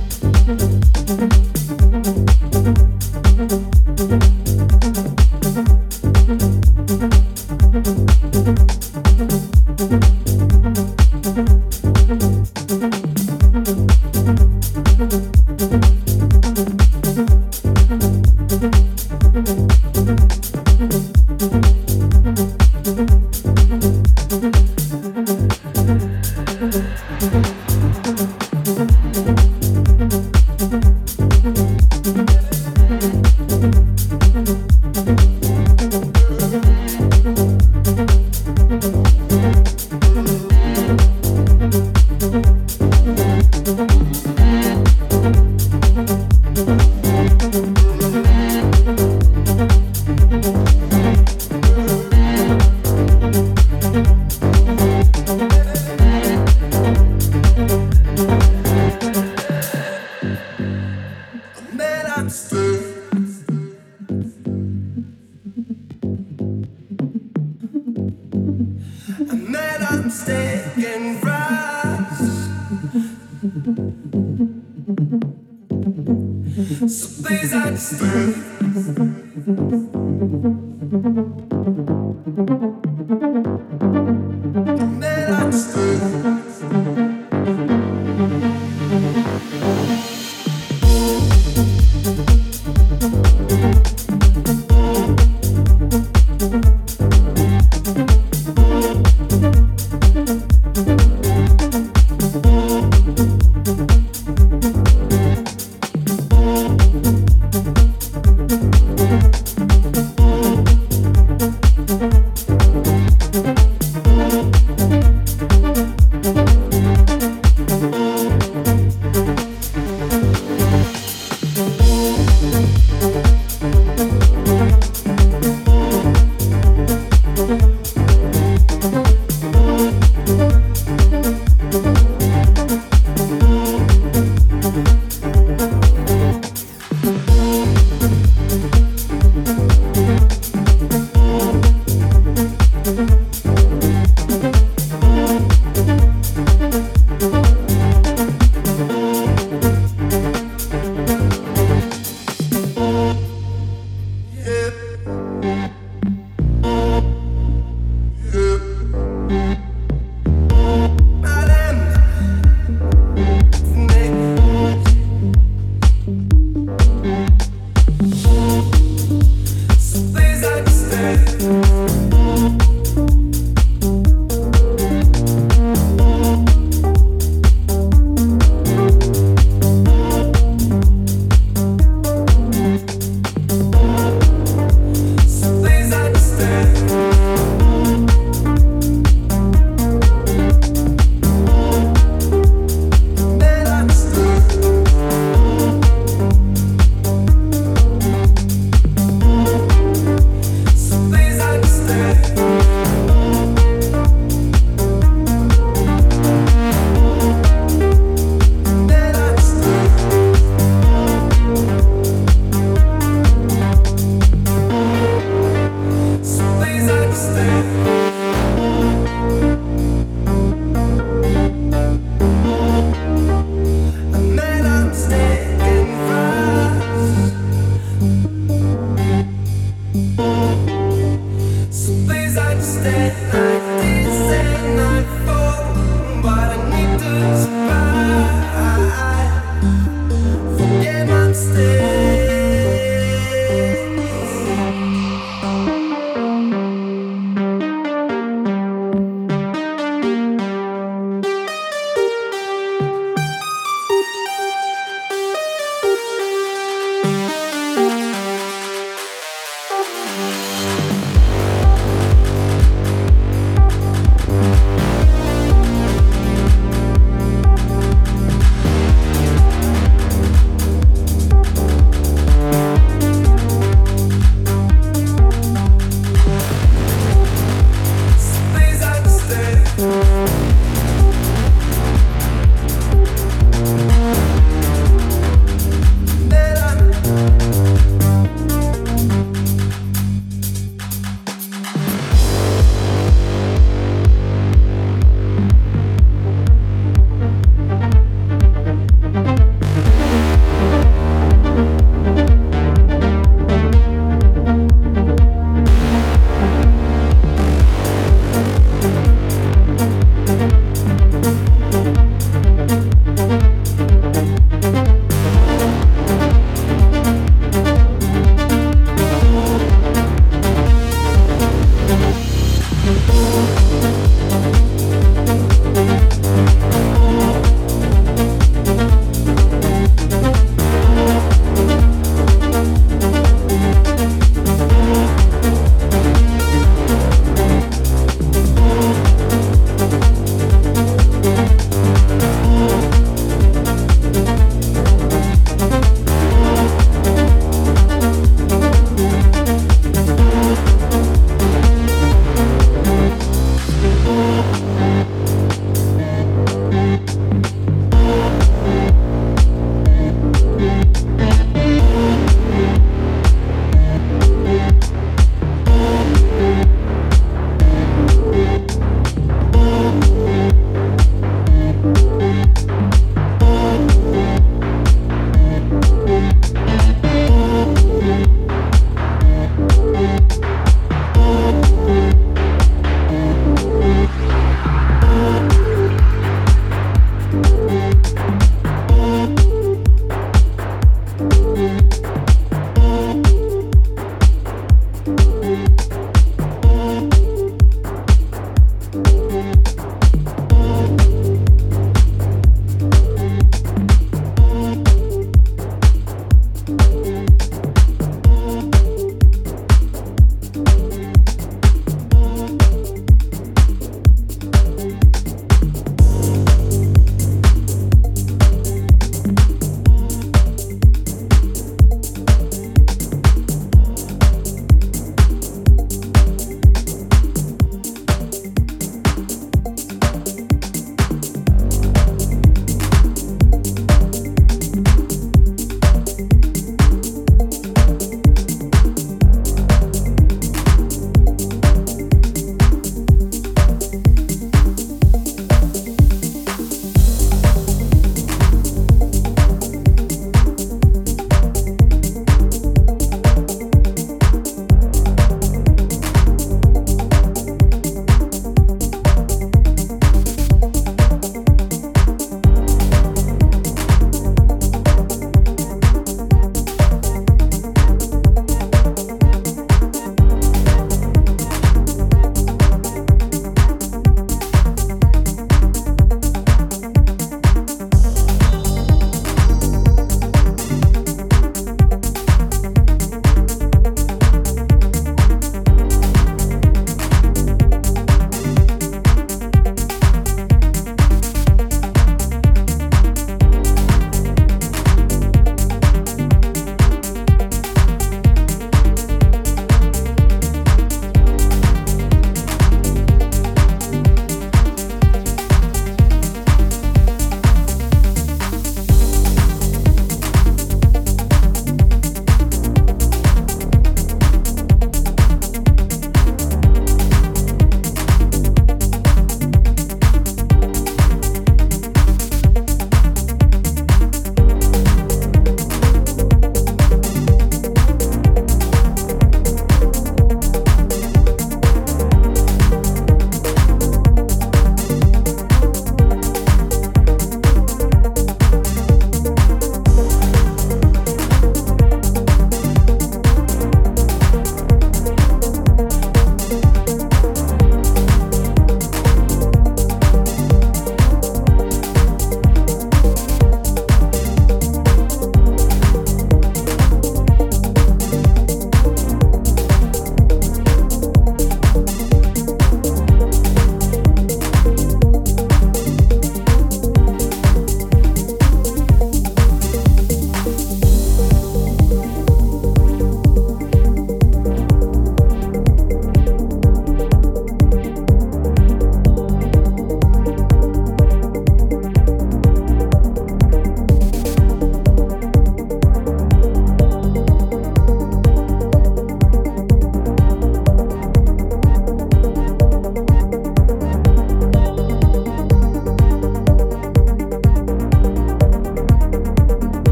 Mm-hmm.